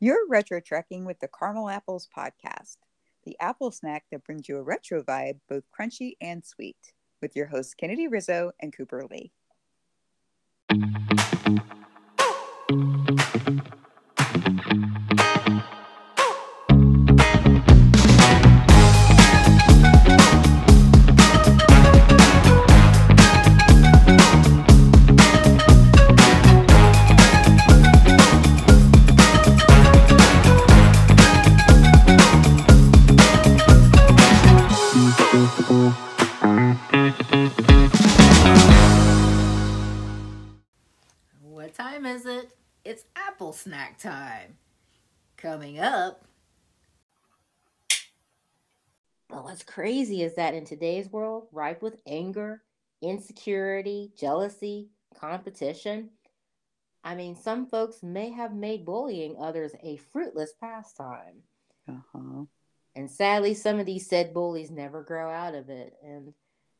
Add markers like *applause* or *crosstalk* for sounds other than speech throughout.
You're retro trekking with the Caramel Apples podcast, the apple snack that brings you a retro vibe, both crunchy and sweet, with your hosts Kennedy Rizzo and Cooper Lee. Snack time. Coming up. But what's crazy is that in today's world, ripe with anger, insecurity, jealousy, competition, I mean, some folks may have made bullying others a fruitless pastime. Uh-huh. And sadly, some of these said bullies never grow out of it and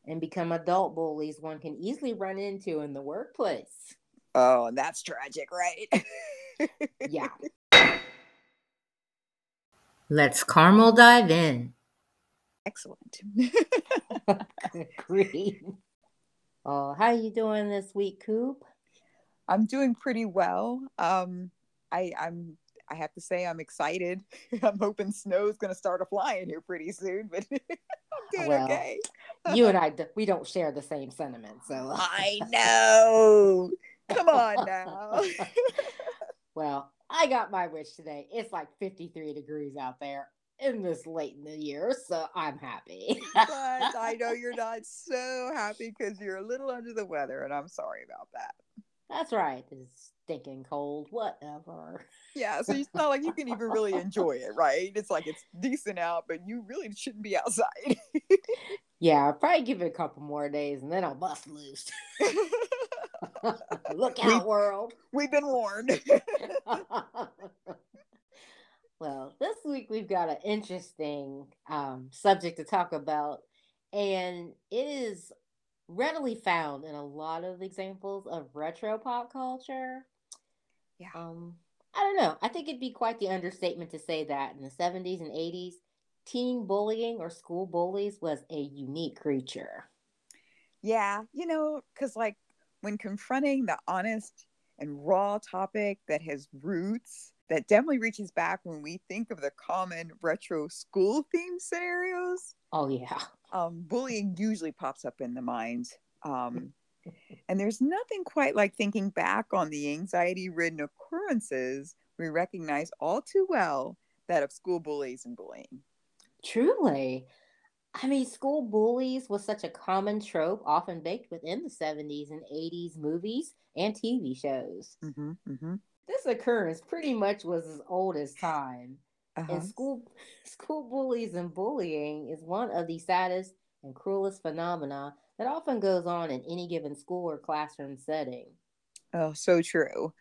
and become adult bullies one can easily run into in the workplace. Oh, and that's tragic, right? *laughs* Yeah. Let's caramel dive in. Excellent. *laughs* Agreed. Oh, how you doing this week, Coop? I'm doing pretty well. Um, I, I'm. I have to say, I'm excited. *laughs* I'm hoping snow's going to start a flying here pretty soon, but *laughs* I'm doing Well, okay. You and I, we don't share the same sentiment, so. I know. Come on now. Well, I got my wish today. It's like 53 degrees out there in this late in the year, so I'm happy. but I know you're *laughs* not so happy because you're a little under the weather, and I'm sorry about that. That's right. It's stinking cold. Whatever. Yeah, so it's *laughs* not like you can even really enjoy it, right? It's like it's decent out, but you really shouldn't be outside. *laughs* Yeah, I'll probably give it a couple more days and then I'll bust loose. *laughs* Look We- out, world. We've been warned. well, this week we've got an interesting um, subject to talk about, and it is readily found in a lot of examples of retro pop culture. Yeah. Um, I don't know. I think it'd be quite the understatement to say that in the 70s and 80s, teen bullying or school bullies was a unique creature. yeah, you know, because like when confronting the honest and raw topic that has roots that definitely reaches back when we think of the common retro school theme scenarios, Oh, yeah. um, bullying usually pops up in the mind. Um, and there's nothing quite like thinking back on the anxiety ridden occurrences we recognize all too well that of school bullies and bullying. Truly. I mean, school bullies was such a common trope, often baked within the 70s and 80s movies and TV shows. Mm-hmm, mm-hmm. This occurrence pretty much was as old as time. Uh-huh. And school *laughs* school bullies and bullying is one of the saddest and cruelest phenomena that often goes on in any given school or classroom setting. Oh, so true.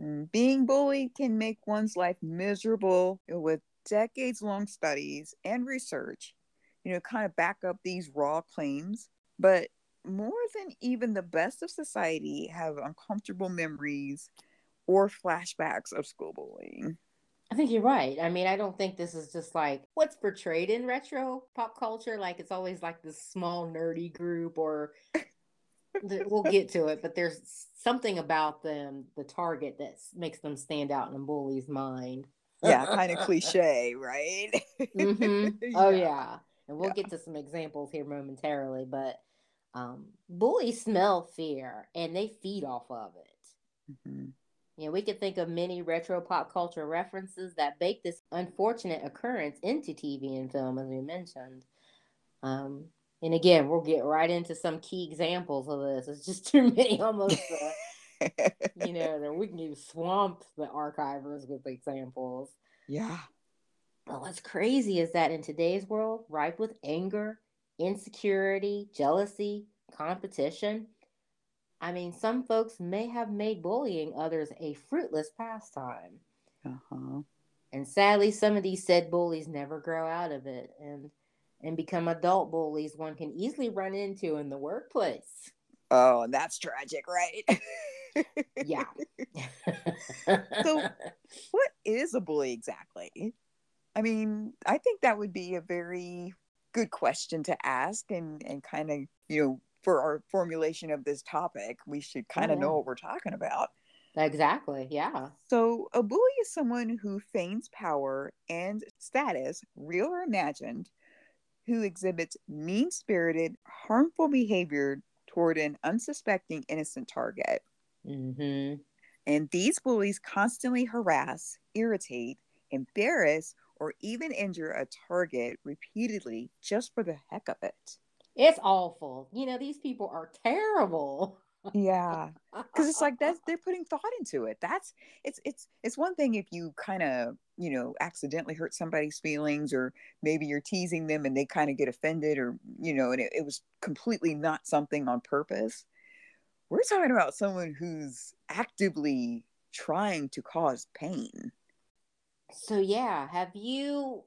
Mm, Being bullied can make one's life miserable with decades long studies and research, you know, kind of back up these raw claims. But more than even the best of society have uncomfortable memories or flashbacks of school bullying. I think you're right. I mean, I don't think this is just like what's portrayed in retro pop culture. Like it's always like this small nerdy group, or th- we'll get to it. But there's something about them, the target, that makes them stand out in a bully's mind. Yeah, kind of *laughs* cliche, right? hmm *laughs* Oh yeah, and we'll get to some examples here momentarily. But um, bullies smell fear, and they feed off of it. Mhm. You know, we could think of many retro pop culture references that bake this unfortunate occurrence into TV and film, as we mentioned. Um, and again, we'll get right into some key examples of this. It's just *laughs* too many, almost, uh, you *laughs* know, that we can even swamp the archivers with examples. yeah. But what's crazy is that in today's world, ripe with anger, insecurity, jealousy, competition, I mean, some folks may have made bullying others a fruitless pastime. Uh-huh. And sadly, some of these said bullies never grow out of it and and become adult bullies one can easily run into in the workplace. Oh, and that's tragic, right? Yeah. *laughs* So- what is a bully exactly? I mean, I think that would be a very good question to ask and and kind of, you know, for our formulation of this topic, we should kind of yeah. know what we're talking about. Exactly. Yeah. So, a bully is someone who feigns power and status, real or imagined, who exhibits mean spirited, harmful behavior toward an unsuspecting innocent target. Mm-hmm. And these bullies constantly harass, irritate, embarrass, or even injure a target repeatedly just for the heck of it. It's awful. You know, these people are terrible. yeah because it's like that's they're putting thought into it that's it's it's it's one thing if you kind of you know accidentally hurt somebody's feelings or maybe you're teasing them and they kind of get offended or you know and it, it was completely not something on purpose we're talking about someone who's actively trying to cause pain so yeah have you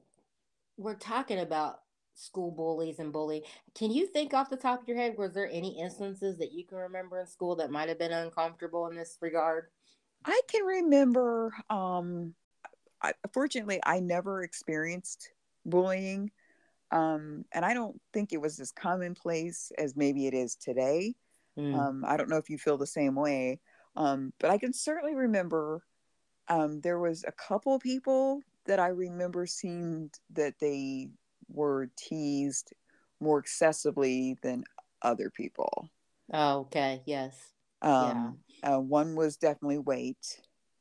we're talking about school bullies and bully. Can you think off the top of your head, was there any instances that you can remember in school that might have been uncomfortable in this regard? I can remember, um, I, fortunately, I never experienced bullying. Um, and I don't think it was as commonplace as maybe it is today. Mm. Um, I don't know if you feel the same way. Um, but I can certainly remember um, there was a couple people that I remember seeing that they were teased more excessively than other people. Oh, okay. Yes. Um, yeah. Uh, one was definitely weight.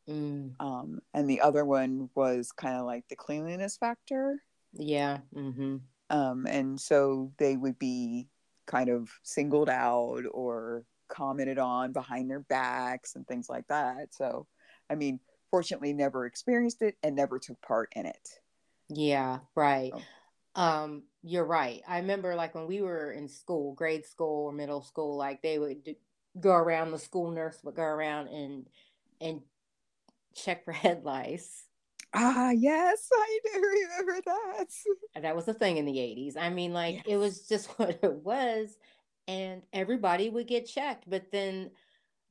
Mm. Um, and the other one was kind of like the cleanliness factor. Yeah. Mm-hmm. Um, and so they would be kind of singled out or commented on behind their backs and things like that. So, I mean, fortunately, never experienced it and never took part in it. Yeah, right. Oh. Um, you're right. I remember like when we were in school, grade school or middle school, like they would do, go around. The school nurse would go around and and check for *laughs* head lice. Ah, yes, I do remember that. *laughs* That was a thing in the 80s. I mean, like yes. it was just *laughs* what it was. And everybody would get checked. But then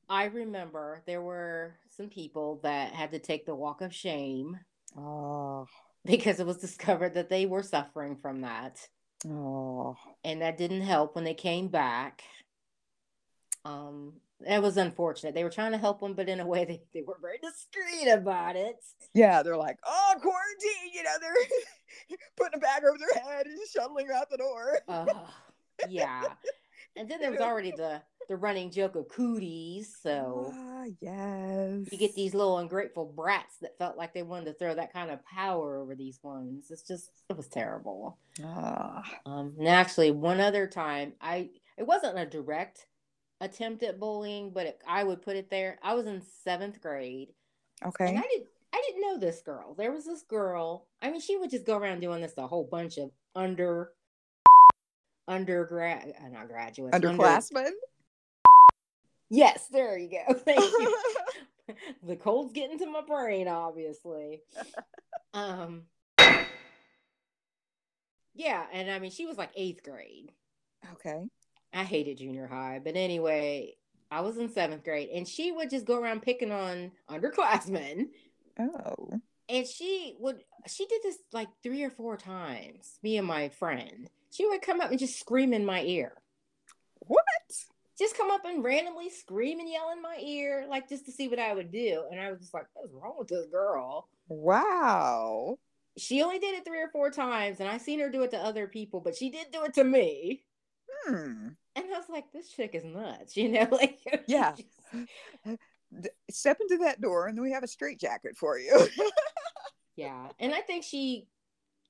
I remember there were some people that had to take the walk of shame. Oh because it was discovered that they were suffering from that. Oh. And that didn't help when they came back. Um, it was unfortunate. They were trying to help them, but in a way *laughs* they, they were very discreet about it. Yeah, they're like, oh, quarantine, you know, they're *laughs* putting a bag over their head and shuttling out the door. uh, yeah. And then *laughs* there was already the the running joke of cooties. So ah, yes, you get these little ungrateful brats that felt like they wanted to throw that kind of power over these ones. It's just it was terrible. Ah. Um, and actually, one other time, I it wasn't a direct attempt at bullying, but it, I would put it there. I was in seventh grade. Okay. And I did I didn't know this girl. There was this girl. I mean, she would just go around doing this a whole bunch of under undergrad, uh, not graduates, underclassmen. Under, Yes, there you go. *laughs* Thank you. *laughs* the cold's getting to my brain, obviously. *laughs* Um Yeah, and I mean she was like eighth grade. Okay. I hated junior high, but anyway, I was in seventh grade and she would just go around picking on underclassmen. Oh. And she would she did this like three or four times, me and my friend. She would come up and just scream in my ear. What? Just come up and randomly scream and yell in my ear, like just to see what I would do. And I was just like, what's wrong with this girl? Wow. She only did it three or four times, and I seen her do it to other people, but she did do it to me. Hmm. And I was like, this chick is nuts, *laughs* you know? Like, *laughs* yeah. *laughs* Step into that door, and then we have a straight jacket for you. yeah. And I think she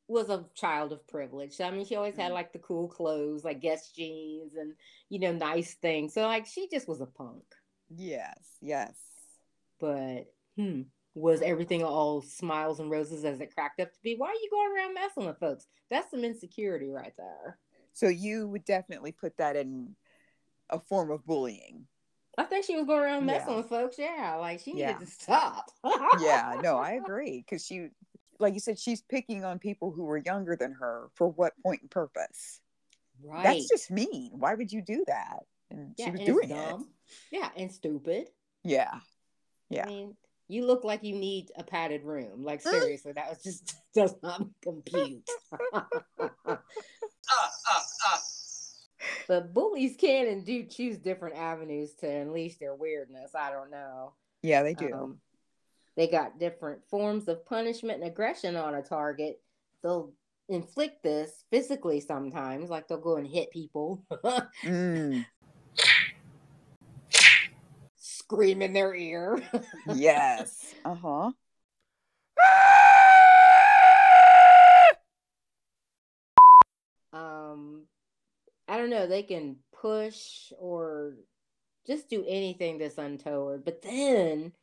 was a child of privilege. I mean, she always had mm. like the cool clothes, like Guess jeans and, you know, nice things. So, like, she just was a punk. Yes, yes. But, hmm, was everything all smiles and roses as it cracked up to be? Why are you going around messing with folks? That's some insecurity right there. So, you would definitely put that in a form of bullying. I think she was going around messing yeah. with folks. Yeah, like she needed yeah. to stop. yeah, no, I *laughs* agree because she like you said, she's picking on people who were younger than her for what point and purpose? Right. That's just mean. Why would you do that? And yeah, she was doing it. Yeah, and stupid. Yeah. Yeah. I mean, you look like you need a padded room. Like seriously, that was just *laughs* does not compute. uh, uh, uh. But bullies can and do choose different avenues to unleash their weirdness. I don't know. Yeah, they do. Um, they got different forms of punishment and aggression on a target. They'll inflict this physically sometimes, like they'll go and hit people. *laughs* mm. Scream in their ear. yes. *laughs* Uh huh. um, I don't know. They can push or just do anything that's untoward, but then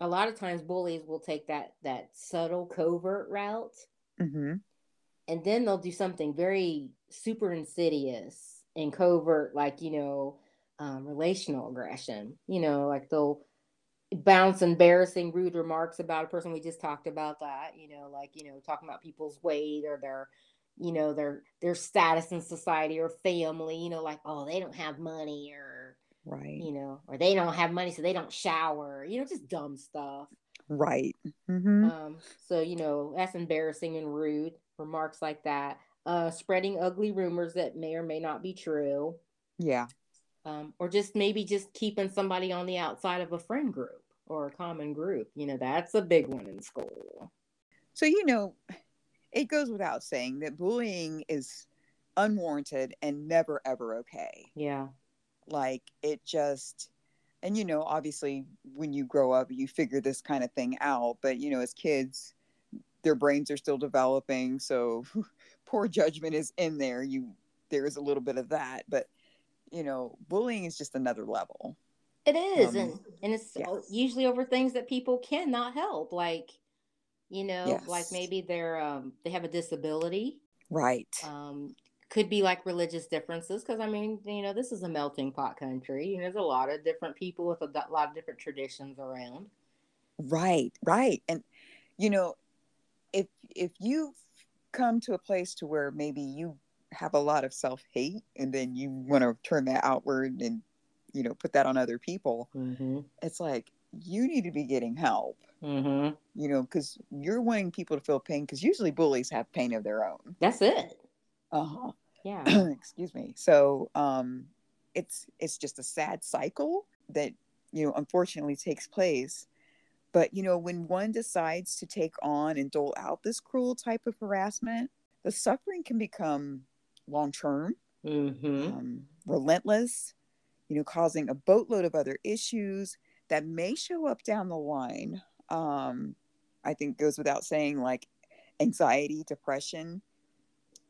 a lot of times bullies will take that that subtle covert route mm-hmm. and then they'll do something very super insidious and covert like you know um, relational aggression you know like they'll bounce embarrassing rude remarks about a person we just talked about that you know like you know talking about people's weight or their you know their their status in society or family you know like oh they don't have money or right. you know or they don't have money so they don't shower you know just dumb stuff. Right. Mm-hmm. um so you know that's embarrassing and rude remarks like that. Uh spreading ugly rumors that may or may not be true. Yeah. Um or just maybe just keeping somebody on the outside of a friend group or a common group you know that's a big one in school. So you know it goes without saying that bullying is unwarranted and never ever okay. Yeah like it just, and you know, obviously when you grow up, you figure this kind of thing out. But you know, as kids, their brains are still developing, so *laughs* poor judgment is in there. You there is a little bit of that, but you know, bullying is just another level. It is, um, and and it's yes. usually over things that people cannot help, like you know, yes. like maybe they're um they have a disability, right? Um, could be like religious differences because I mean, you know, this is a melting pot country. And there's a lot of different people with a lot of different traditions around. Right, right, and you know, if if you come to a place to where maybe you have a lot of self hate and then you want to turn that outward and you know put that on other people, mm-hmm. it's like you need to be getting help. Mm-hmm. You know, because you're wanting people to feel pain because usually bullies have pain of their own. That's it. Uh huh. Yeah. *clears throat* Excuse me. So um, it's it's just a sad cycle that you know unfortunately takes place. But you know when one decides to take on and dole out this cruel type of harassment, the suffering can become long term, mm-hmm. um, relentless. You know, causing a boatload of other issues that may show up down the line. Um, I think goes without saying, like anxiety, depression,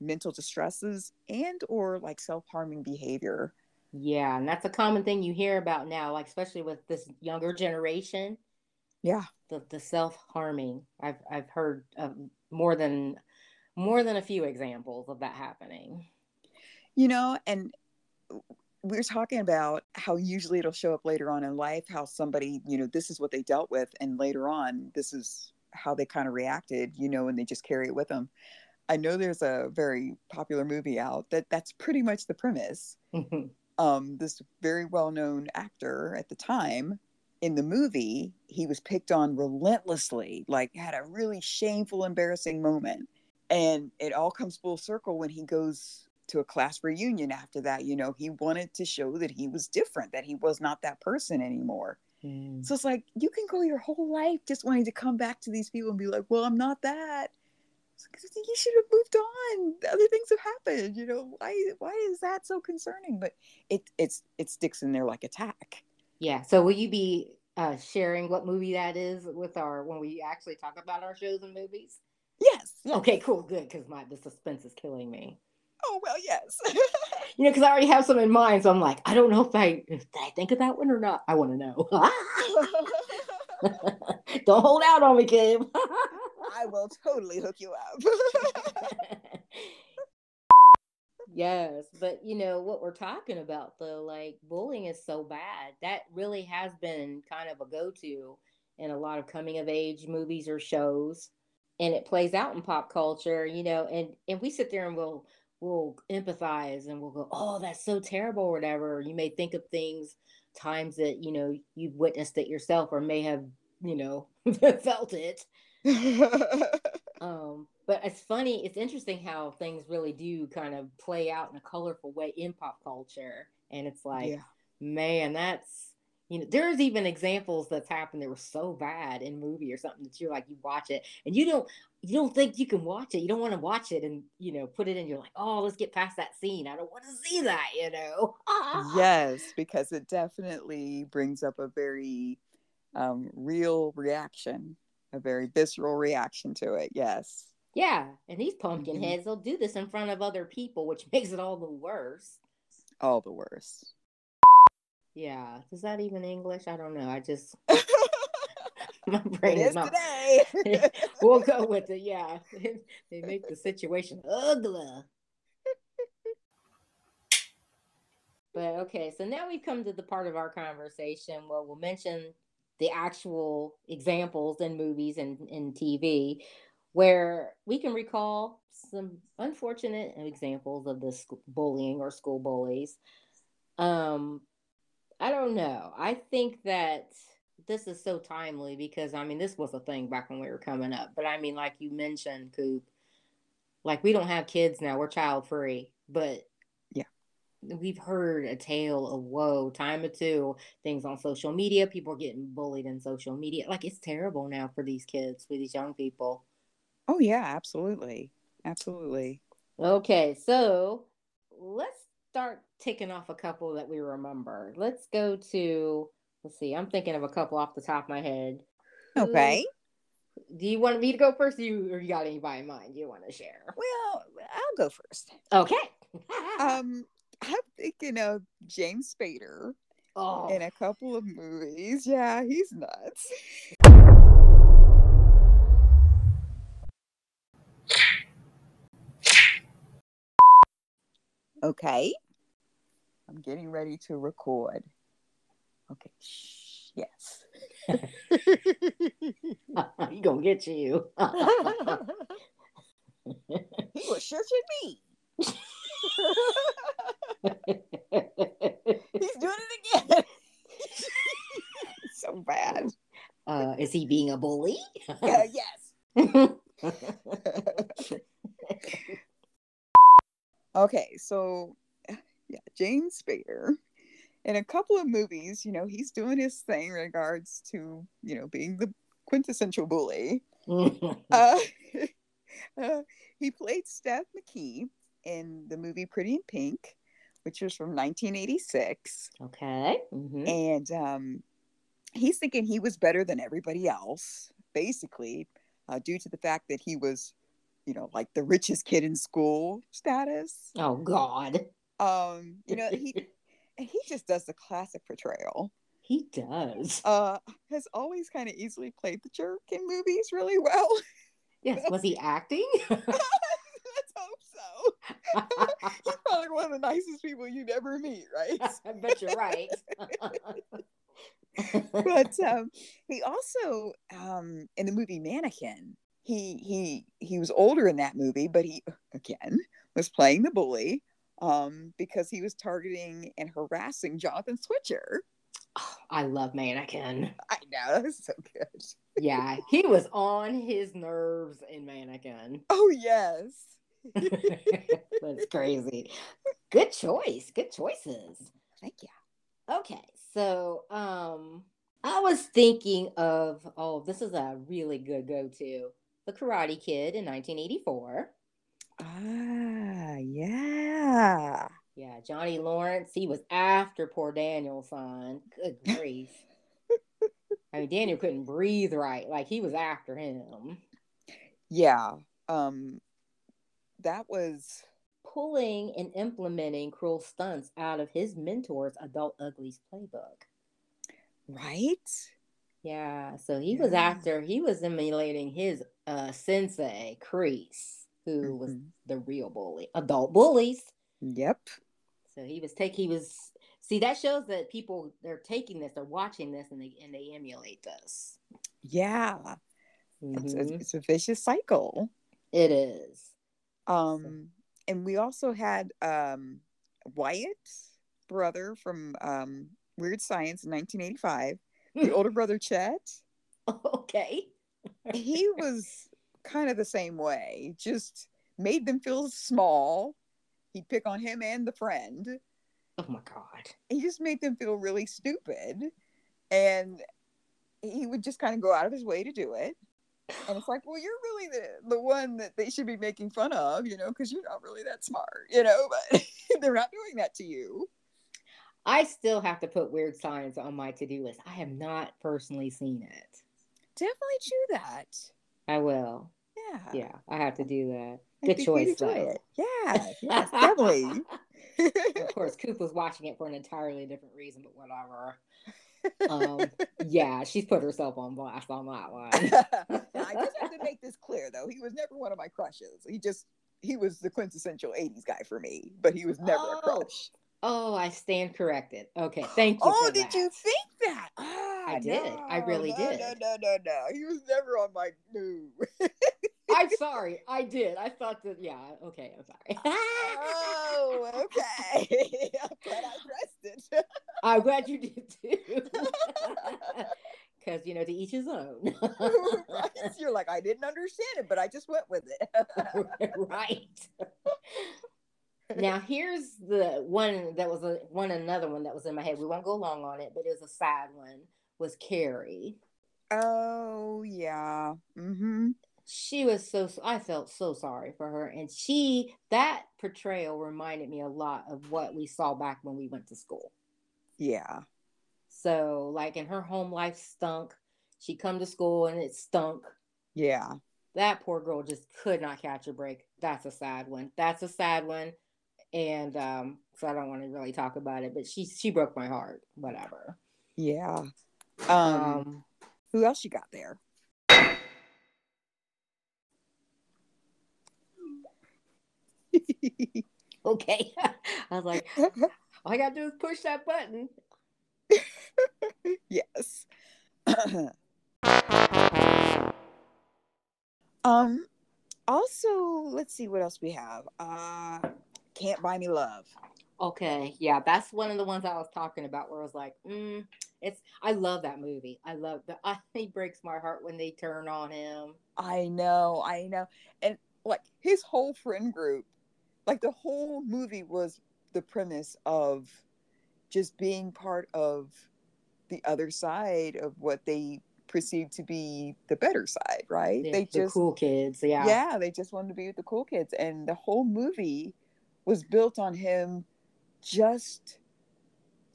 mental distresses and or like self-harming behavior. Yeah and that's a common thing you hear about now like especially with this younger generation. Yeah. The, the self-harming. I've i've heard of more than more than a few examples of that happening. You know and we're talking about how usually it'll show up later on in life how somebody you know this is what they dealt with and later on this is how they kind of reacted you know and they just carry it with them I know there's a very popular movie out that that's pretty much the premise. Mm-hmm. Um, this very well known actor at the time in the movie, he was picked on relentlessly, like had a really shameful, embarrassing moment. And it all comes full circle when he goes to a class reunion after that. You know, he wanted to show that he was different, that he was not that person anymore. Mm. So it's like you can go your whole life just wanting to come back to these people and be like, well, I'm not that you should have moved on. Other things have happened. You know why? Why is that so concerning? But it it's it sticks in there like a tack. Yeah. So will you be uh, sharing what movie that is with our when we actually talk about our shows and movies? Yes. yes. Okay. Cool. Good. Because my the suspense is killing me. Oh well, yes. *laughs* you know, because I already have some in mind, so I'm like, I don't know if I did I think of that one or not. I want to know. *laughs* *laughs* don't hold out on me, Kim. I will totally hook you up. *laughs* yes, but you know what we're talking about though, like bullying is so bad. That really has been kind of a go-to in a lot of coming of age movies or shows. And it plays out in pop culture, you know, and and we sit there and we'll we'll empathize and we'll go, Oh, that's so terrible, or whatever. You may think of things, times that, you know, you've witnessed it yourself or may have you know, *laughs* felt it. *laughs* um, but it's funny, it's interesting how things really do kind of play out in a colorful way in pop culture. And it's like, yeah. man, that's you know, there's even examples that's happened that were so bad in movie or something that you're like, you watch it and you don't, you don't think you can watch it. You don't want to watch it and, you know, put it in. You're like, oh, let's get past that scene. I don't want to see that, you know? *laughs* yes, because it definitely brings up a very um, real reaction, a very visceral reaction to it. Yes. Yeah. And these pumpkin mm-hmm. heads, they'll do this in front of other people, which *laughs* makes it all the worse. All the worse. Yeah. Is that even English? I don't know. I just *laughs* *laughs* my brain is not today. we'll go with it. Yeah. they make the situation ugly. But okay, so now we've come to the part of our conversation where we'll mention the actual examples in movies and in TV where we can recall some unfortunate examples of this bullying or school bullies. Um, I don't know. I think that this is so timely because I mean this was a thing back when we were coming up. But I mean, like you mentioned, Coop, like we don't have kids now. We're child free. But. We've heard a tale of woe time or two, things on social media, people are getting bullied in social media. Like it's terrible now for these kids, for these young people. Oh yeah, absolutely. Absolutely. Okay, so let's start ticking off a couple that we remember. Let's go to, let's see, I'm thinking of a couple off the top of my head. Okay. do you want me to go first? Or you, or you got anybody in mind you want to share? Well, I'll go first. Okay. *laughs* um, I'm thinking of James Spader oh. in a couple of movies. Yeah, he's nuts. Okay. I'm getting ready to record. Okay. Shh. Yes. *laughs* he gonna get you. *laughs* he was shushing me. He's doing it again. *laughs* so bad. Uh, is he being a bully? *laughs* uh, yes. *laughs* okay, so yeah, James Spader. In a couple of movies, you know, he's doing his thing in regards to, you know, being the quintessential bully. uh, uh, he played Steff McKee in the movie Pretty in Pink, which was from 1986. Okay. Mm-hmm. And um, he's thinking he was better than everybody else, basically, uh, due to the fact that he was, you know, like the richest kid in school status. Oh, God. Um, you know, he *laughs* he just does the classic portrayal. He does. Uh, has always kind of easily played the jerk in movies really well. Yes. Was he acting? *laughs* Let's hope so. He's probably one of the nicest people you'd ever meet, right? *laughs* I bet you're right. *laughs* but um, he also um, in the movie Mannequin, he he he was older in that movie, but he again was playing the bully um, because he was targeting and harassing Jonathan Switcher. Oh, I love Mannequin. I know that's so good. yeah, he was on his nerves in Mannequin. Oh yes, *laughs* crazy. Good choice. Good choices. Thank you. Okay, so um, I was thinking of oh, this is a really good go-to. The Karate Kid in 1984. Ah, yeah. Yeah, Johnny Lawrence, he was after poor Daniel-san. Good *laughs* grief. I mean, Daniel couldn't breathe right. Like he was after him. Yeah. Um that was pulling and implementing cruel stunts out of his mentor's Adult Ugly's playbook. Right? Yeah. So he yeah. was after he was emulating his uh sensei, Kreese who mm-hmm. was the real bully, adult bullies. Yep. So he was take he was see that shows that people they're taking this, they're watching this, and they and they emulate this. Yeah, mm-hmm. it's, a, it's, a, vicious cycle. It is. Um. And we also had um Wyatt, brother from um Weird Science in 1985, the *laughs* older brother Chet. Okay. he was kind of the same way, just made them feel small. He'd pick on him and the friend. Oh my god. He just made them feel really stupid. And he would just kind of go out of his way to do it. And it's like, well, you're really the, the one that they should be making fun of, you know, because you're not really that smart, you know, but *laughs* they're not doing that to you. I still have to put weird science on my to-do list. I have not personally seen it. Definitely do that. I will. Yeah. Yeah, I have to do that. Good choice, though. it. Yeah, *laughs* yes, definitely. of course, Coop was watching it for an entirely different reason, but whatever. Um, yeah, she's put herself on blast on that one. I just have to make this clear, though. He was never one of my crushes. He just he was the quintessential '80s guy for me, but he was never a Oh, crush. Oh, I stand corrected. Okay, thank you. Oh, did that. you think that? Ah, I did. I really no, did. No, no, no, no. He was never on my no. *laughs* I'm sorry. I did. I thought that. Yeah. Okay. I'm sorry. oh, *laughs* okay. *laughs* I'm glad I pressed it. *laughs* I'm glad you did too. Because you know, to each his own. Right? You're like, I didn't understand it, but I just went with it. right. now here's the one that was a one another one that was in my head. We won't go long on it, but it was a sad one. Was Carrie? oh yeah. Mm-hmm. She was so. I felt so sorry for her, and she that portrayal reminded me a lot of what we saw back when we went to school. Yeah. So, like, in her home life stunk. She come to school and it stunk. Yeah. that poor girl just could not catch a break. That's a sad one. That's a sad one. And um, so I don't want to really talk about it, but she she broke my heart. Whatever. Yeah. Um, Um, who else you got there? Okay. *laughs* I was like, all I gotta do is push that button. *laughs* yes. *clears throat* um also, let's see what else we have. Uh Can't Buy Me Love. Okay, yeah, that's one of the ones I was talking about where I was like, mm, it's I love that movie. I love that. I it breaks my heart when they turn on him. I know, I know. And like his whole friend group, like the whole movie was the premise of just being part of the other side of what they perceived to be the better side, right? The, they the just cool kids, yeah. yeah, they just wanted to be with the cool kids. And the whole movie was built on him just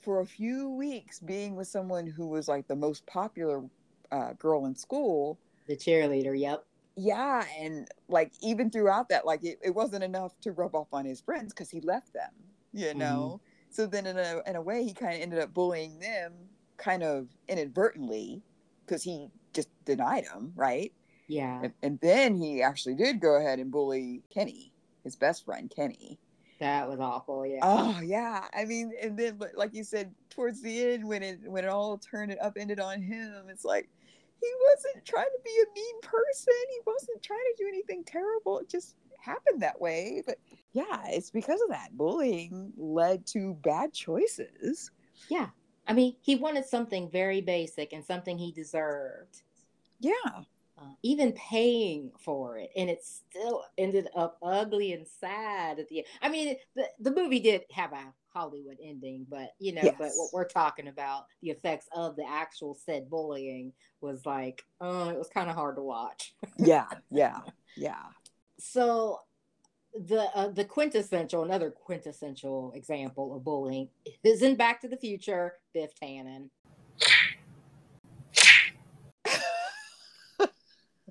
for a few weeks being with someone who was like the most popular uh, girl in school. The cheerleader, yep. Yeah. And like even throughout that, like it, it wasn't enough to rub off on his friends because he left them, you mm-hmm. know? So then in a, in a way, he kind of ended up bullying them kind of inadvertently because he just denied them, right? Yeah. And, and then he actually did go ahead and bully Kenny, his best friend Kenny. That was awful. Yeah. Oh yeah, I mean, and then but like you said, towards the end when it when it all turned and upended on him, it's like he wasn't trying to be a mean person. He wasn't trying to do anything terrible. It just happened that way. But yeah, it's because of that bullying led to bad choices. yeah. I mean, he wanted something very basic and something he deserved. Yeah, Uh, even paying for it, and it still ended up ugly and sad at the end. I mean, the the movie did have a Hollywood ending, but you know, but what we're talking about, the effects of the actual said bullying was like, oh, it was kind of hard to watch. *laughs* yeah, yeah, yeah. so the uh, the quintessential another quintessential example of bullying is in Back to the Future. Biff Tannen.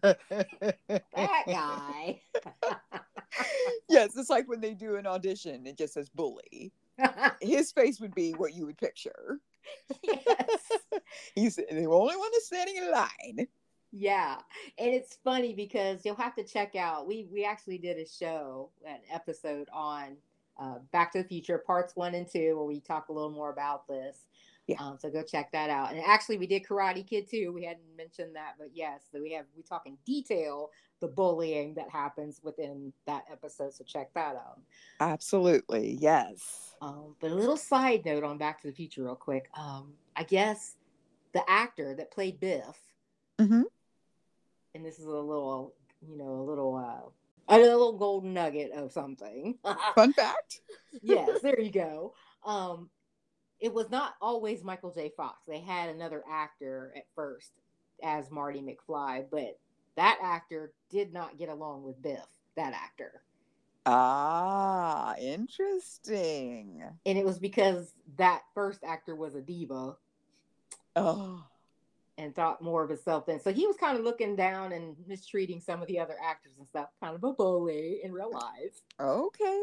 That guy. *laughs* yes, it's like when they do an audition, it just says bully. *laughs* His face would be what you would picture. *laughs* yes. *laughs* He's the only one that's standing in line. Yeah, and it's funny because you'll have to check out. We we actually did a show, an episode on uh, Back to the Future parts one and two, where we talk a little more about this. Yeah. Um, so go check that out. And actually, we did Karate Kid too. We hadn't mentioned that, but yes, we have we talk in detail the bullying that happens within that episode. So check that out. Absolutely, yes. Um, but a little side note on Back to the Future, real quick. Um, I guess the actor that played Biff Mm-hmm. And this is a little, you know, a little, uh, a little golden nugget of something. *laughs* Fun fact. yes, there you go. Um, it was not always Michael J. Fox. They had another actor at first as Marty McFly, but that actor did not get along with Biff, that actor. Ah, interesting. And it was because that first actor was a diva Oh, and thought more of himself then. So he was kind of looking down and mistreating some of the other actors and stuff, kind of a bully in real life. okay.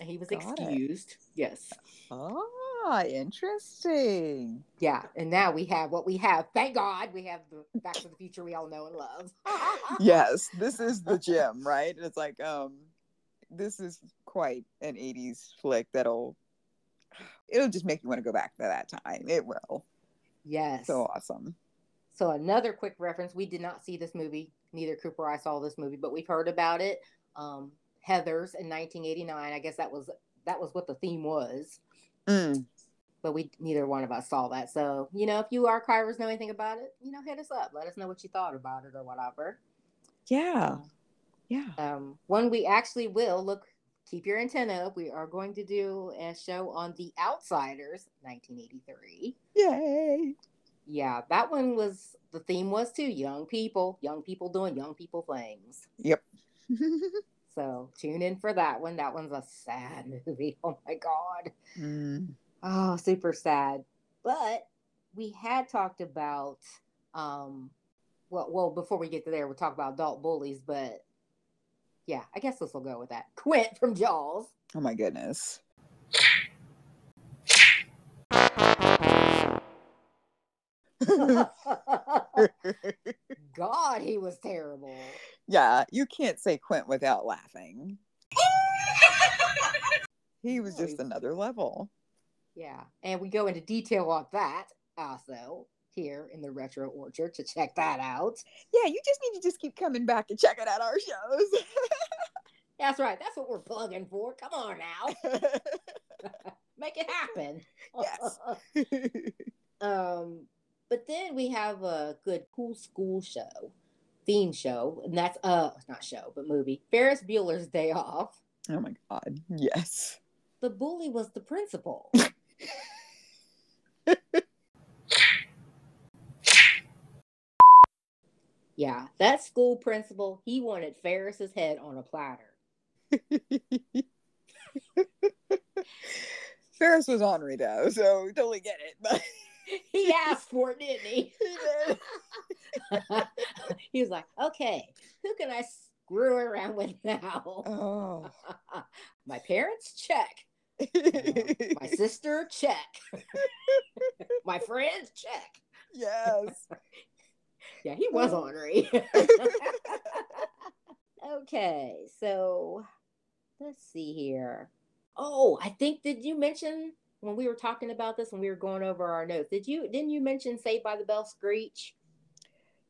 And he was Got it. excused. Yes. Ah, interesting. Yeah. And now we have what we have. Thank God we have the Back to the Future we all know and love. *laughs* Yes, this is the gym, right? It's like, um, this is quite an 80s flick that'll it'll just make you want to go back to that time. It will. Yes. So awesome. So another quick reference: we did not see this movie. Neither Cooper or I saw this movie, but we've heard about it. Um, Heathers in 1989. I guess that was that was what the theme was, Mm. but we neither one of us saw that. So you know, if you archivers know anything about it, you know, hit us up. Let us know what you thought about it or whatever. Yeah. Yeah. Um, when we actually will look, keep your antenna up. We are going to do a show on The Outsiders, 1983. Yay. Yeah, that one was the theme was too young people, young people doing young people things. Yep. *laughs* So tune in for that one. That one's a sad *laughs* movie. Oh my god. Mm. Oh, super sad. But we had talked about um well well before we get to there, we'll talk about adult bullies, but yeah, I guess this will go with that. *laughs* Quint from Jaws. Oh my goodness. *laughs* God, he was terrible. Yeah, you can't say Quint without laughing. *laughs* He was just another level. Yeah. And we go into detail on that also here in the Retro Orchard to check that out. Yeah, you just need to just keep coming back and checking out our shows. *laughs* That's right. That's what we're plugging for. Come on now. *laughs* Make it happen. Yes. um, but then we have a good cool school show, theme show, and that's uh not show, but movie. Ferris Bueller's Day Off. oh my god. Yes. The bully was the principal. *laughs* yeah, that school principal, he wanted Ferris's head on a platter. *laughs* Ferris was ornery though, so we totally get it. But *laughs* He asked for it, didn't he? he did. *laughs* he was like, okay, who can I screw around with now? Oh. *laughs* My parents, check. *laughs* My sister, check. My friends, check. yes. Yeah, he was oh. ornery. okay, so let's see here. Oh, I think did you mention when we were talking about this when we were going over our notes? Did you didn't you mention Saved by the Bell Screech?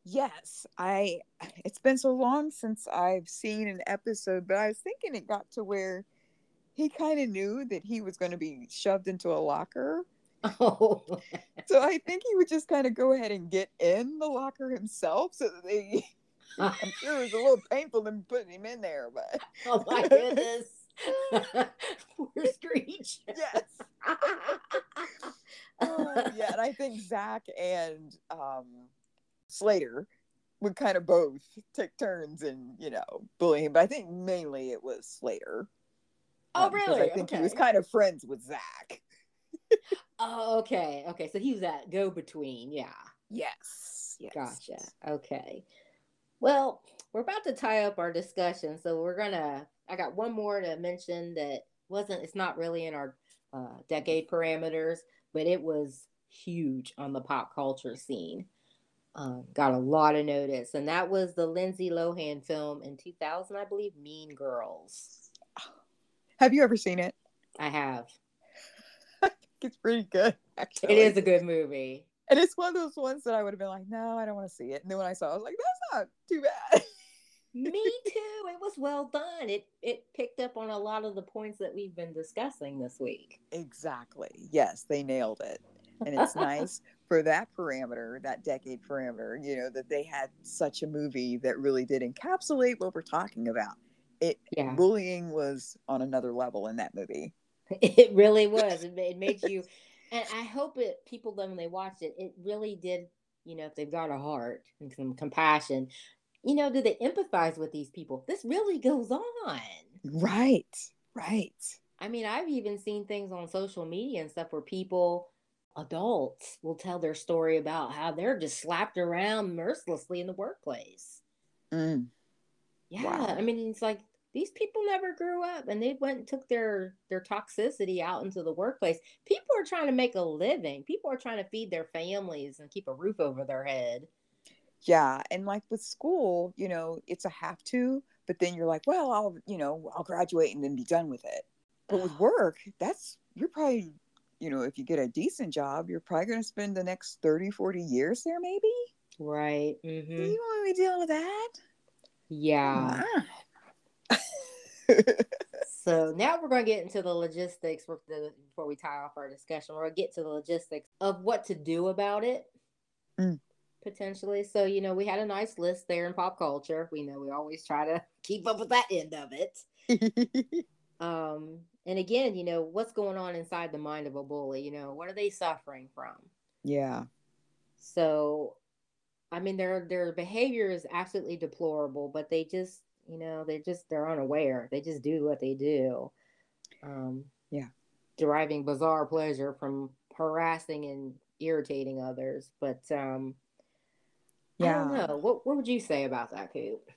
Yes, I it's been so long since I've seen an episode, but I was thinking it got to where he kind of knew that he was going to be shoved into a locker. Oh, *laughs* So I think he would just kind of go ahead and get in the locker himself so that they I'm sure it was a little *laughs* painful them putting him in there, but oh my goodness. *laughs* Poor Screech. yes. Oh, yeah, and I think Zach and um, Slater would kind of both take turns in, you know, bullying him. But I think mainly it was Slater. Oh, um, really? I think he was kind of friends with Zach. Oh, okay. Okay. So he was that go between. Yeah. Yes. yes. Gotcha. Okay. Well, we're about to tie up our discussion, so we're gonna. I got one more to mention that wasn't. It's not really in our uh, decade parameters, but it was huge on the pop culture scene. Um, got a lot of notice, and that was the Lindsay Lohan film in 2000, I believe, Mean Girls. Have you ever seen it? I have. *laughs* It's pretty good. Actually. It is a good movie. And it's one of those ones that I would have been like, no, I don't want to see it. And then when I saw it, I was like, that's not too bad. Me *laughs* too. It was well done. It it picked up on a lot of the points that we've been discussing this week. exactly. Yes, they nailed it. And it's *laughs* nice for that parameter, that decade parameter, you know, that they had such a movie that really did encapsulate what we're talking about. It Yeah. bullying was on another level in that movie. *laughs* It really was. *laughs* It, made you, and I hope it people when they watched it, it really did. You know, if they've got a heart and some compassion, you know, do they empathize with these people? This really goes on. Right. Right. I mean, I've even seen things on social media and stuff where people, adults, will tell their story about how they're just slapped around mercilessly in the workplace. Mm. Yeah, Wow. I mean, it's like these people never grew up and they went and took their their toxicity out into the workplace. People are trying to make a living. People are trying to feed their families and keep a roof over their head. Yeah. And like with school, you know, it's a have to, but then you're like, well, I'll, you know, I'll graduate and then be done with it. But with work, that's, you're probably, you know, if you get a decent job, you're probably going to spend the next 30, 40 years there, maybe. Right. Do hmm you want to be dealing with that? Yeah. *laughs* So now we're going to get into the logistics for the, before we tie off our discussion. We're going to get to the logistics of what to do about it Mm. potentially. So, you know, we had a nice list there in pop culture. We know we always try to *laughs* keep up with that end of it. *laughs* Um, and again, you know, what's going on inside the mind of a bully? You know, what are they suffering from? yeah. So, I mean, their their behavior is absolutely deplorable, but they just, you know, they're just they're unaware. They just do what they do. Um, Yeah. deriving bizarre pleasure from harassing and irritating others. But um, yeah I don't know. What what would you say about that, Coop?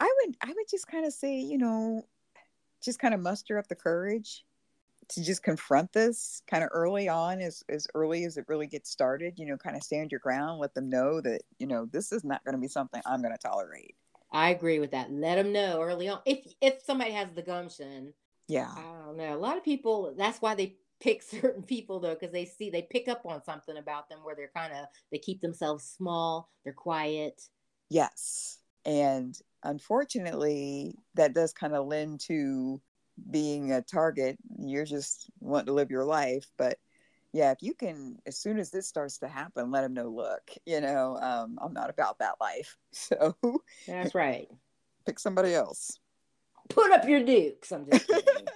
I would I would just kind of say, you know, just kind of muster up the courage to just confront this kind of early on as as early as it really gets started, you know, kind of stand your ground, let them know that, you know, this is not going to be something I'm going to tolerate. I agree with that. Let them know early on if if somebody has the gumption. Yeah. I don't know. A lot of people. That's why they pick *laughs* certain people though, because they see they pick up on something about them where they're kind of they keep themselves small. They're quiet. Yes. And unfortunately, that does kind of lend to being a target. You're just wanting to live your life, but yeah, if you can, as soon as this starts to happen, let them know, look, you know, um, I'm not about that life. *laughs* So That's right. pick somebody else. Put up your dukes. I'm just kidding.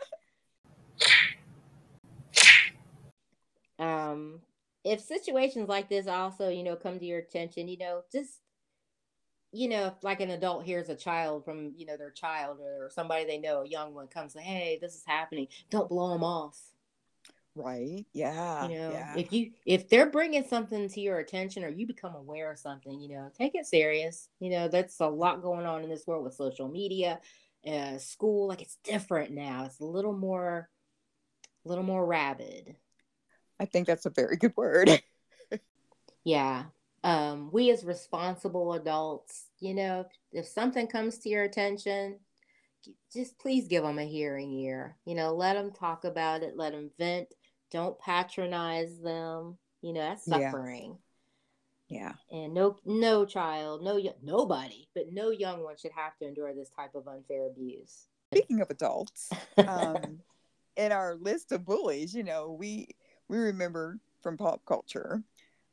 *laughs* um, if situations like this also, you know, come to your attention, you know, just you know, if like an adult hears a child from, you know, their child or somebody they know, a young one comes, like, hey, this is happening. Don't blow them off. Right. Yeah. you know yeah. if you if they're bringing something to your attention or you become aware of something you know take it serious you know that's a lot going on in this world with social media uh school like it's different now it's a little more a little more rabid I think that's a very good word. *laughs* yeah um we as responsible adults you know if, something comes to your attention just please give them a hearing ear you know let them talk about it let them vent don't patronize them you know that's suffering. Yeah. and no no child no nobody but no young one should have to endure this type of unfair abuse. Speaking of adults, um, *laughs* in our list of bullies, you know, we we remember from pop culture,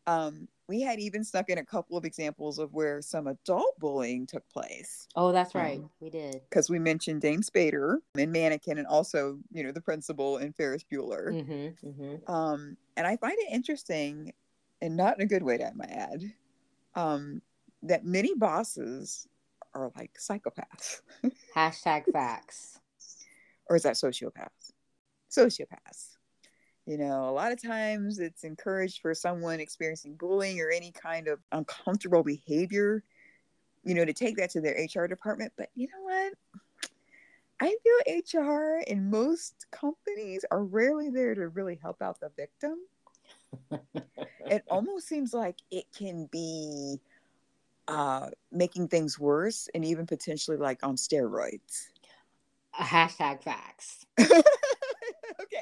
um, we had even snuck in a couple of examples of where some adult bullying took place. oh that's right Um, we did Because we mentioned James Spader and Mannequin, and also, you know, the principal and Ferris Bueller. mm-hmm, mm-hmm. Um, and I find it interesting, and not in a good way, I might add, um, that many bosses are like psychopaths. *laughs* hashtag facts or is that sociopaths? Sociopaths. You know, a lot of times it's encouraged for someone experiencing bullying or any kind of uncomfortable behavior, you know, to take that to their HR department. But you know what? I feel HR in most companies are rarely there to really help out the victim. it *laughs* almost seems like it can be uh, making things worse and even potentially like on steroids. hashtag facts *laughs*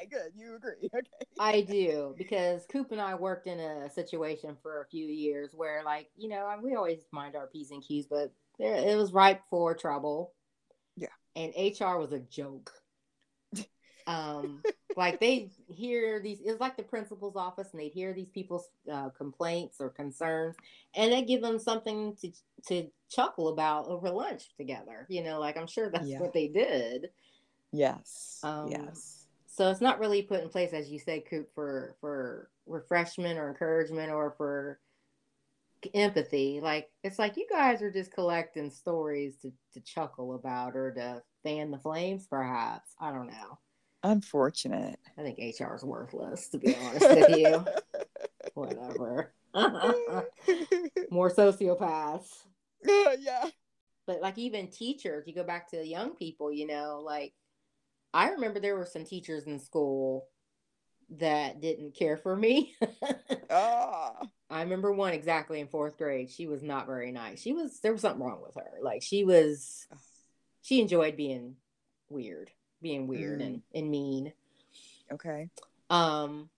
okay, good. You agree. *laughs* Okay. I do because Coop and I worked in a situation for a few years where, like, you know, we always mind our p's and q's, but there, it was ripe for trouble. Yeah. and HR was a joke. *laughs* um, like they hear these. It's like the principal's office, and they'd hear these people's uh, complaints or concerns, and they give them something to to chuckle about over lunch together. You know, like I'm sure that's yeah. what they did. Yes. Um, yes. So it's not really put in place, as you say, Coop, for for refreshment or encouragement or for empathy. Like it's like you guys are just collecting stories to, to chuckle about or to fan the flames, perhaps. I don't know. Unfortunate. I think HR is worthless, to be honest with you. *laughs* Whatever. *laughs* More sociopaths. *laughs* Yeah. But like even teachers, you go back to young people, you know, like I remember there were some teachers in school that didn't care for me. *laughs* ah. I remember one exactly in fourth grade. She was not very nice. She was there was something wrong with her. Like she was she enjoyed being weird, being weird mm. and, and mean. Okay. Um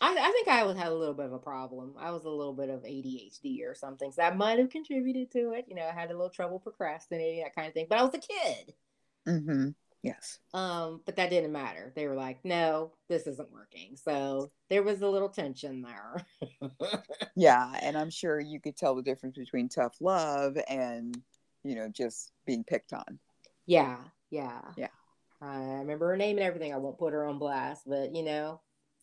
I, I think I would have a little bit of a problem. I was a little bit of ADHD or something. So that might have contributed to it. You know, I had a little trouble procrastinating, that kind of thing. But I was a kid. Mm-hmm. Yes. Um, but that didn't matter. They were like, no, this isn't working. So there was a little tension there. *laughs* yeah, and I'm sure you could tell the difference between tough love and, you know, just being picked on. Yeah, yeah. Yeah. I remember her name and everything. I won't put her on blast, but you know,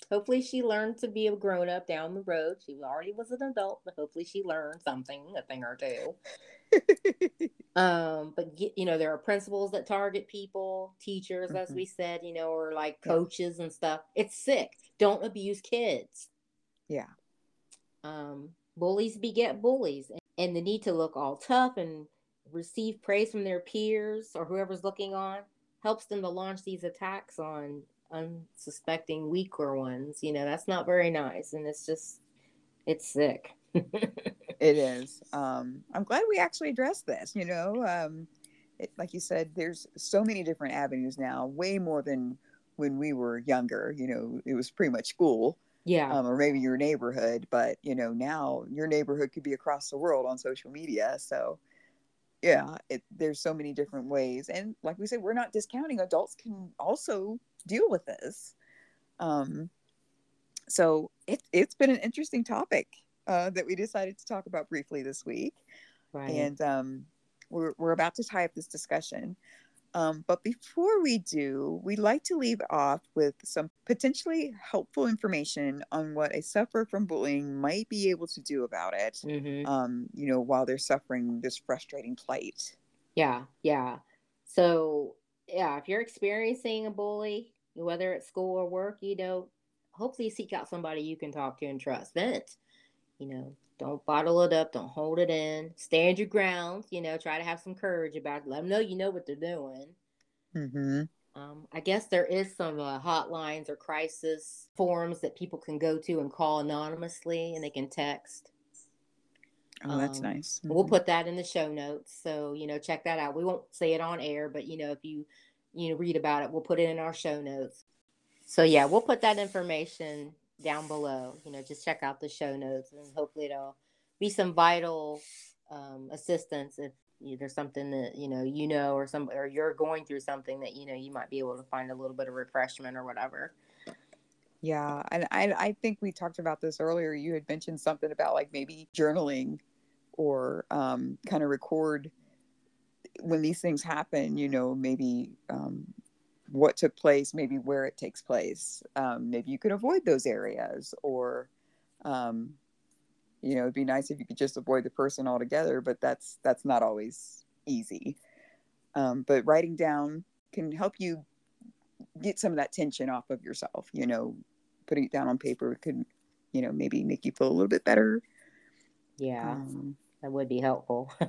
hopefully she learned to be a grown up down the road. She already was an adult, but hopefully she learned something, a thing or two. *laughs* um, but get, you know, there are principals that target people, teachers, mm-hmm. as we said, you know, or like coaches yeah. and stuff. It's sick. Don't abuse kids. Yeah. Um, bullies beget bullies, and the need to look all tough and receive praise from their peers or whoever's looking on helps them to launch these attacks on unsuspecting weaker ones. You know, that's not very nice, and it's just it's sick. *laughs* it is. Um, I'm glad we actually addressed this. You know, um, it, like you said, there's so many different avenues now, way more than when we were younger. You know, it was pretty much school. Yeah. Um, or maybe your neighborhood, but you know, now your neighborhood could be across the world on social media. So, yeah, it, there's so many different ways. And like we said, we're not discounting adults can also deal with this. Um, so it, it's been an interesting topic uh, that we decided to talk about briefly this week. Right. And um, we're, we're about to tie up this discussion. Um, but before we do, we'd like to leave off with some potentially helpful information on what a sufferer from bullying might be able to do about it, mm-hmm. um, you know, while they're suffering this frustrating plight. Yeah, yeah. So, yeah, if you're experiencing a bully, whether it's school or work, you know, hopefully seek out somebody you can talk to and trust. Vent. You know, don't bottle it up. Don't hold it in. Stand your ground. You know, try to have some courage about it. Let them know you know what they're doing. Mm-hmm. Um, I guess there is some uh, hotlines or crisis forums that people can go to and call anonymously, and they can text. Oh, that's um, nice. Mm-hmm. We'll put that in the show notes, so you know, check that out. We won't say it on air, but you know, if you you know read about it, we'll put it in our show notes. So yeah, we'll put that information down below. You know, just check out the show notes and hopefully it'll be some vital um, assistance if there's something that you know you know or some or you're going through something that you know you might be able to find a little bit of refreshment or whatever. Yeah, and I I think we talked about this earlier. You had mentioned something about like maybe journaling or um, kind of record when these things happen. You know, maybe um, what took place, maybe where it takes place. Um, maybe you could avoid those areas, or um, you know, it'd be nice if you could just avoid the person altogether. But that's that's not always easy. Um, but writing down can help you get some of that tension off of yourself. You know, putting it down on paper could, you know, maybe make you feel a little bit better. Yeah, um, that would be helpful. *laughs*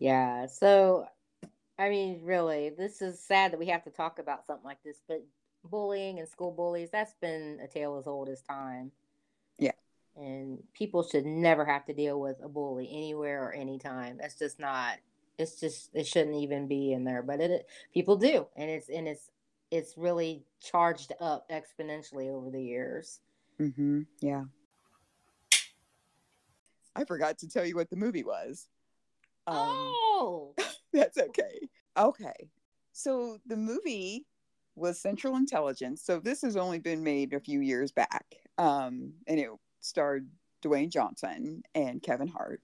yeah. So I mean, really, this is sad that we have to talk about something like this, but bullying and school bullies, that's been a tale as old as time. Yeah. And people should never have to deal with a bully anywhere or anytime. That's just not it's just it shouldn't even be in there, but it people do. And it's and it's it's really charged up exponentially over the years. Mm-hmm. Yeah. I forgot to tell you what the movie was. Um, oh. *laughs* That's okay. Okay. So the movie was Central Intelligence. So this has only been made a few years back. Um, and it starred Dwayne Johnson and Kevin Hart.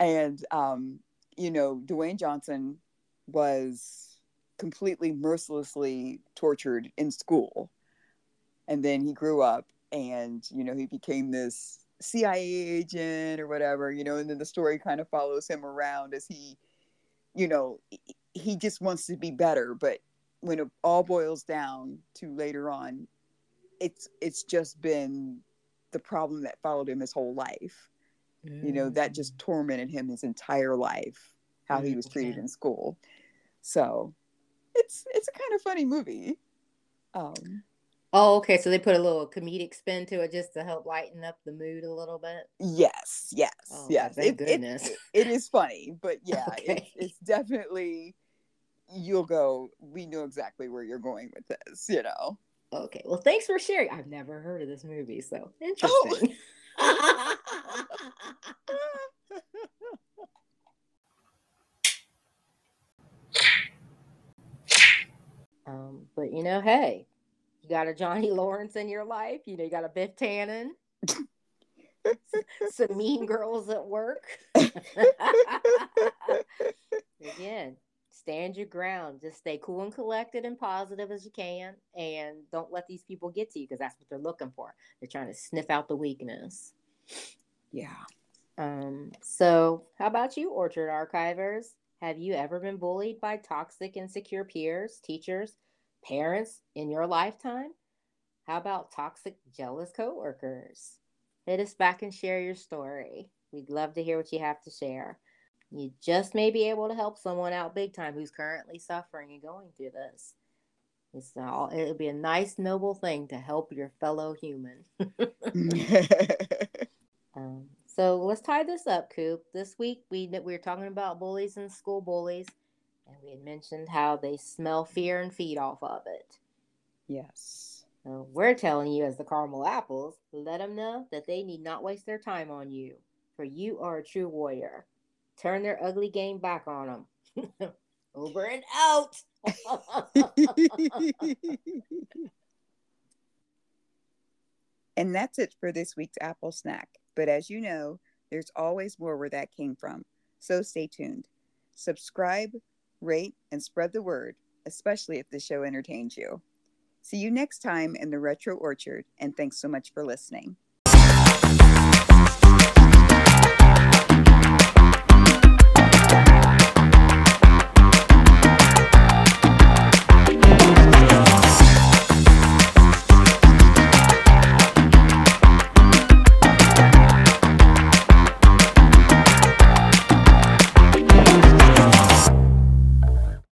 And, um, you know, Dwayne Johnson was completely mercilessly tortured in school. And then he grew up and, you know, he became this CIA agent or whatever, you know, and then the story kind of follows him around as he, you know, he just wants to be better. But when it all boils down to later on, it's it's just been the problem that followed him his whole life. Mm. You know, that just mm. tormented him his entire life, how mm, he was treated in school. So it's it's a kind of funny movie. Um Oh, okay. So they put a little comedic spin to it just to help lighten up the mood a little bit. Yes, yes, oh, yes. Thank it, goodness. It, it is funny, but *laughs* yeah, okay. it, it's definitely you'll go. We know exactly where you're going with this, you know. Okay. Well, thanks for sharing. I've never heard of this movie, so oh. interesting. Oh. *laughs* *laughs* um, but you know, hey, you got a Johnny *laughs* Lawrence in your life. You know, you got a Biff Tannen. *laughs* some mean girls at work. *laughs* Again, stand your ground. Just stay cool and collected and positive as you can, and don't let these people get to you because that's what they're looking for. They're trying to sniff out the weakness. Yeah. Um. So, how about you, Orchard Archivers? Have you ever been bullied by toxic, insecure peers, teachers, parents in your lifetime? How about toxic, jealous coworkers? Hit us back and share your story. We'd love to hear what you have to share. You just may be able to help someone out big time who's currently suffering and going through this. It's all it'll be a nice, noble thing to help your fellow human. *laughs* um, so let's tie this up, Coop. This week we we were talking about bullies and school bullies. And we had mentioned how they smell fear and feed off of it. Yes. So we're telling you, as the caramel apples, let them know that they need not waste their time on you, for you are a true warrior. Turn their ugly game back on them. *laughs* Over and out. *laughs* and that's it for this week's apple snack. But as you know, there's always more where that came from. So stay tuned. Subscribe, rate, and spread the word, especially if the show entertains you. See you next time in the Retro Orchard, and thanks so much for listening.